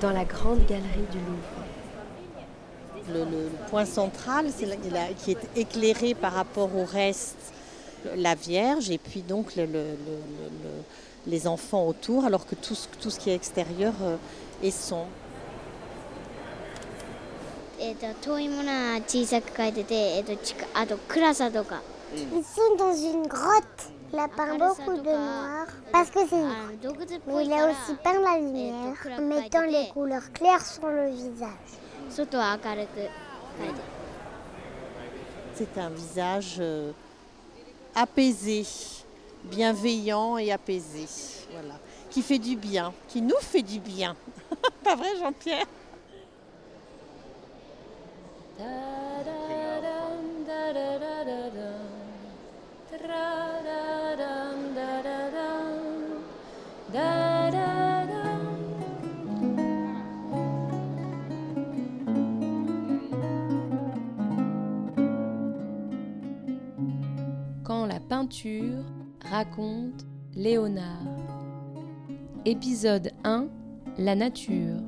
dans la grande galerie du Louvre. Le, point central, c'est qui est éclairé par rapport au reste, la Vierge, et puis donc les enfants autour, alors que tout, tout ce qui est extérieur euh, est sombre. Ils sont dans une grotte. Il a peint beaucoup de noir parce que c'est Mais il a aussi peint la lumière en mettant les couleurs claires sur le visage. C'est un visage euh, apaisé, bienveillant et apaisé. Voilà. Qui fait du bien, qui nous fait du bien. Pas vrai Jean-Pierre? Quand la peinture raconte Léonard. Épisode 1 La nature.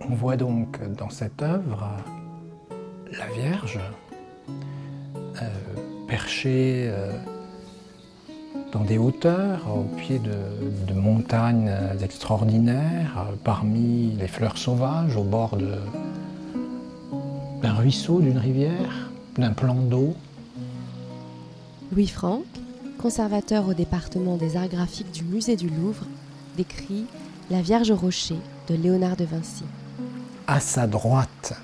On voit donc dans cette œuvre la Vierge euh, perchée euh, dans des hauteurs, au pied de, montagnes extraordinaires, parmi les fleurs sauvages, au bord d'un ruisseau, d'une rivière, d'un plan d'eau. Louis Franck, conservateur au département des arts graphiques du musée du Louvre, décrit La Vierge au rocher de Léonard de Vinci. À sa droite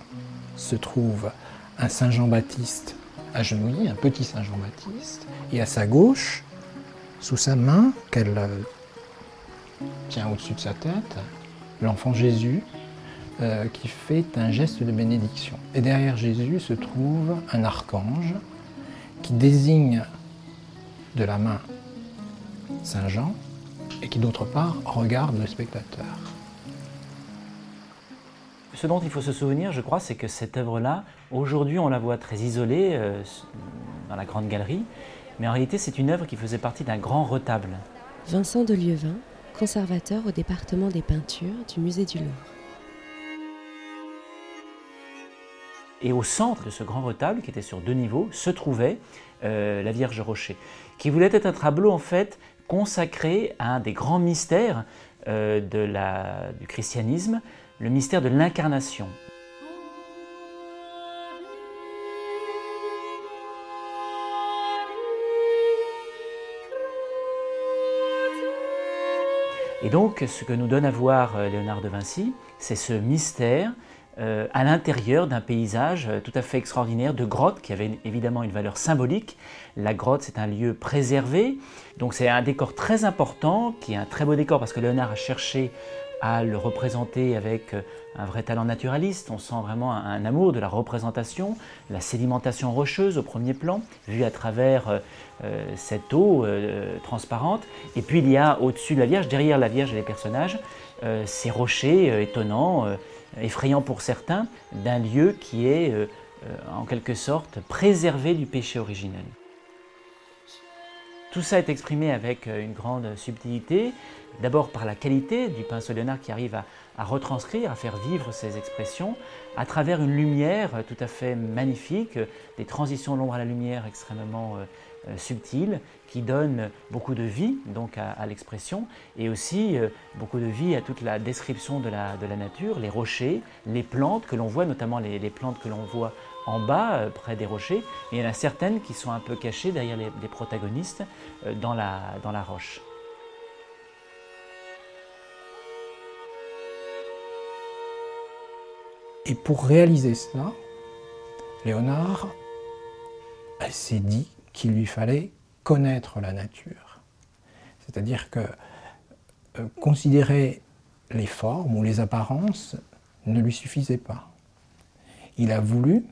se trouve un Saint Jean-Baptiste agenouillé, un petit Saint Jean-Baptiste, et à sa gauche, sous sa main qu'elle euh, tient au-dessus de sa tête, l'enfant Jésus euh, qui fait un geste de bénédiction. Et derrière Jésus se trouve un archange qui désigne de la main Saint Jean et qui d'autre part regarde le spectateur. Ce dont il faut se souvenir, je crois, c'est que cette œuvre-là, aujourd'hui on la voit très isolée euh, dans la grande galerie, mais en réalité c'est une œuvre qui faisait partie d'un grand retable. Vincent de Lieuvin, conservateur au département des peintures du musée du Louvre. Et au centre de ce grand retable, qui était sur deux niveaux, se trouvait euh, la Vierge Rocher, qui voulait être un tableau en fait consacré à un des grands mystères euh, de la, du christianisme, le mystère de l'incarnation. Et donc, ce que nous donne à voir euh, Léonard de Vinci, c'est ce mystère euh, à l'intérieur d'un paysage euh, tout à fait extraordinaire de grotte qui avait évidemment une valeur symbolique. La grotte, c'est un lieu préservé, donc c'est un décor très important, qui est un très beau décor parce que Léonard a cherché à le représenter avec euh, un vrai talent naturaliste. On sent vraiment un, amour de la représentation, la sédimentation rocheuse au premier plan, vue à travers cette eau transparente. Et puis il y a au-dessus de la Vierge, derrière la Vierge et les personnages, ces rochers étonnants effrayant pour certains, d'un lieu qui est euh, euh, en quelque sorte préservé du péché originel. Tout ça est exprimé avec euh, une grande subtilité, d'abord par la qualité du pinceau Léonard qui arrive à, retranscrire, à faire vivre ces expressions, à travers une lumière tout à fait magnifique, des transitions de l'ombre à la lumière extrêmement euh, subtil qui donne beaucoup de vie donc à, l'expression et aussi euh, beaucoup de vie à toute la description de la nature, les rochers, les plantes que l'on voit, notamment les, plantes que l'on voit en bas, euh, près des rochers, et il y en a certaines qui sont un peu cachées derrière les, protagonistes dans, la, dans la roche. Et pour réaliser cela, Léonard s'est dit qu'il lui fallait connaître la nature. C'est-à-dire que euh, considérer les formes ou les apparences ne lui suffisait pas. Il a voulu,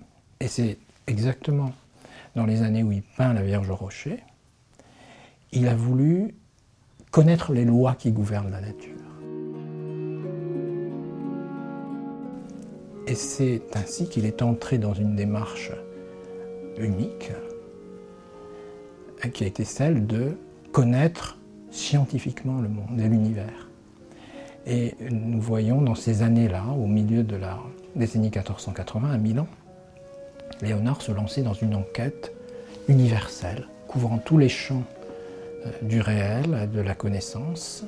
et c'est exactement dans les années où il peint la Vierge au rocher, il a voulu connaître les lois qui gouvernent la nature. Et c'est ainsi qu'il est entré dans une démarche unique qui a été celle de connaître scientifiquement le monde et l'univers. Et nous voyons dans ces années-là, au milieu de la décennie 1480 à Milan, Léonard se lancer dans une enquête universelle, couvrant tous les champs euh, du réel, de la connaissance,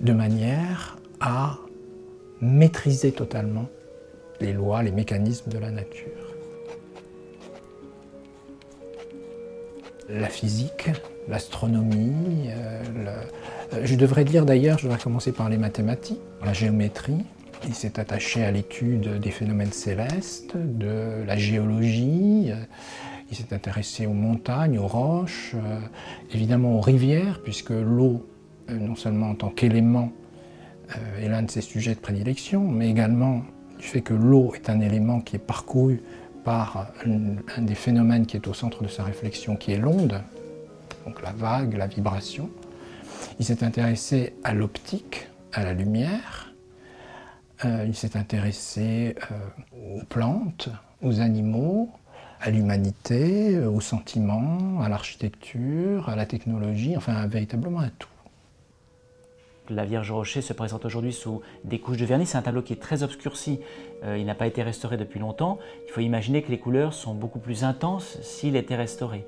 de manière à maîtriser totalement les lois, les mécanismes de la nature. La physique, l'astronomie, euh, euh, je devrais dire d'ailleurs, je devrais commencer par les mathématiques, la géométrie. Il s'est attaché à l'étude des phénomènes célestes, de la géologie. Il s'est intéressé aux montagnes, aux roches, évidemment aux rivières, puisque l'eau euh, non seulement en tant qu'élément euh, est l'un de ses sujets de prédilection, mais également du fait que l'eau est un élément qui est parcouru par un, des phénomènes qui est au centre de sa réflexion, qui est l'onde, donc la vague, la vibration. Il s'est intéressé à l'optique, à la lumière. Euh, il s'est intéressé aux plantes, aux animaux, à l'humanité, aux sentiments, à l'architecture, à la technologie, enfin véritablement à tout. La Vierge Rocher se présente aujourd'hui sous des couches de vernis. C'est un tableau qui est très obscurci. Euh, il n'a pas été restauré depuis longtemps. Il faut imaginer que les couleurs sont beaucoup plus intenses s'il était restauré.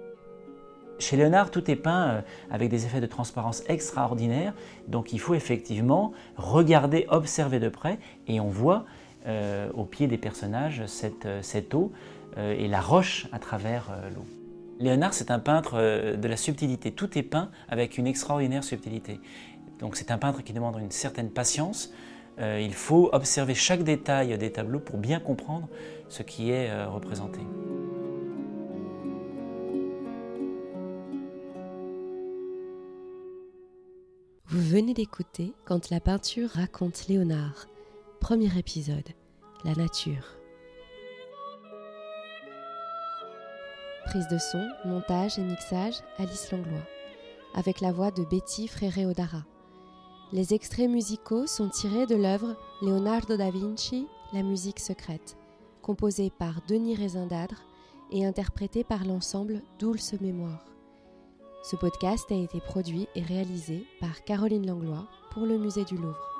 Chez Léonard, tout est peint euh, avec des effets de transparence extraordinaires. Donc il faut effectivement regarder, observer de près. Et on voit euh, au pied des personnages cette, eau et la roche à travers l'eau. Léonard, c'est un peintre de la subtilité. Tout est peint avec une extraordinaire subtilité. Donc c'est un peintre qui demande une certaine patience. Euh, il faut observer chaque détail des tableaux pour bien comprendre ce qui est euh, représenté. Vous venez d'écouter Quand la peinture raconte Léonard, premier épisode, La nature. Prise de son, montage et mixage, Alice Langlois, avec la voix de Betty Fréré-Odara. Les extraits musicaux sont tirés de l'œuvre Leonardo da Vinci, La musique secrète, composée par Denis Rézindadre et interprétée par l'ensemble Dulce Mémoire. Ce podcast a été produit et réalisé par Caroline Langlois pour le Musée du Louvre.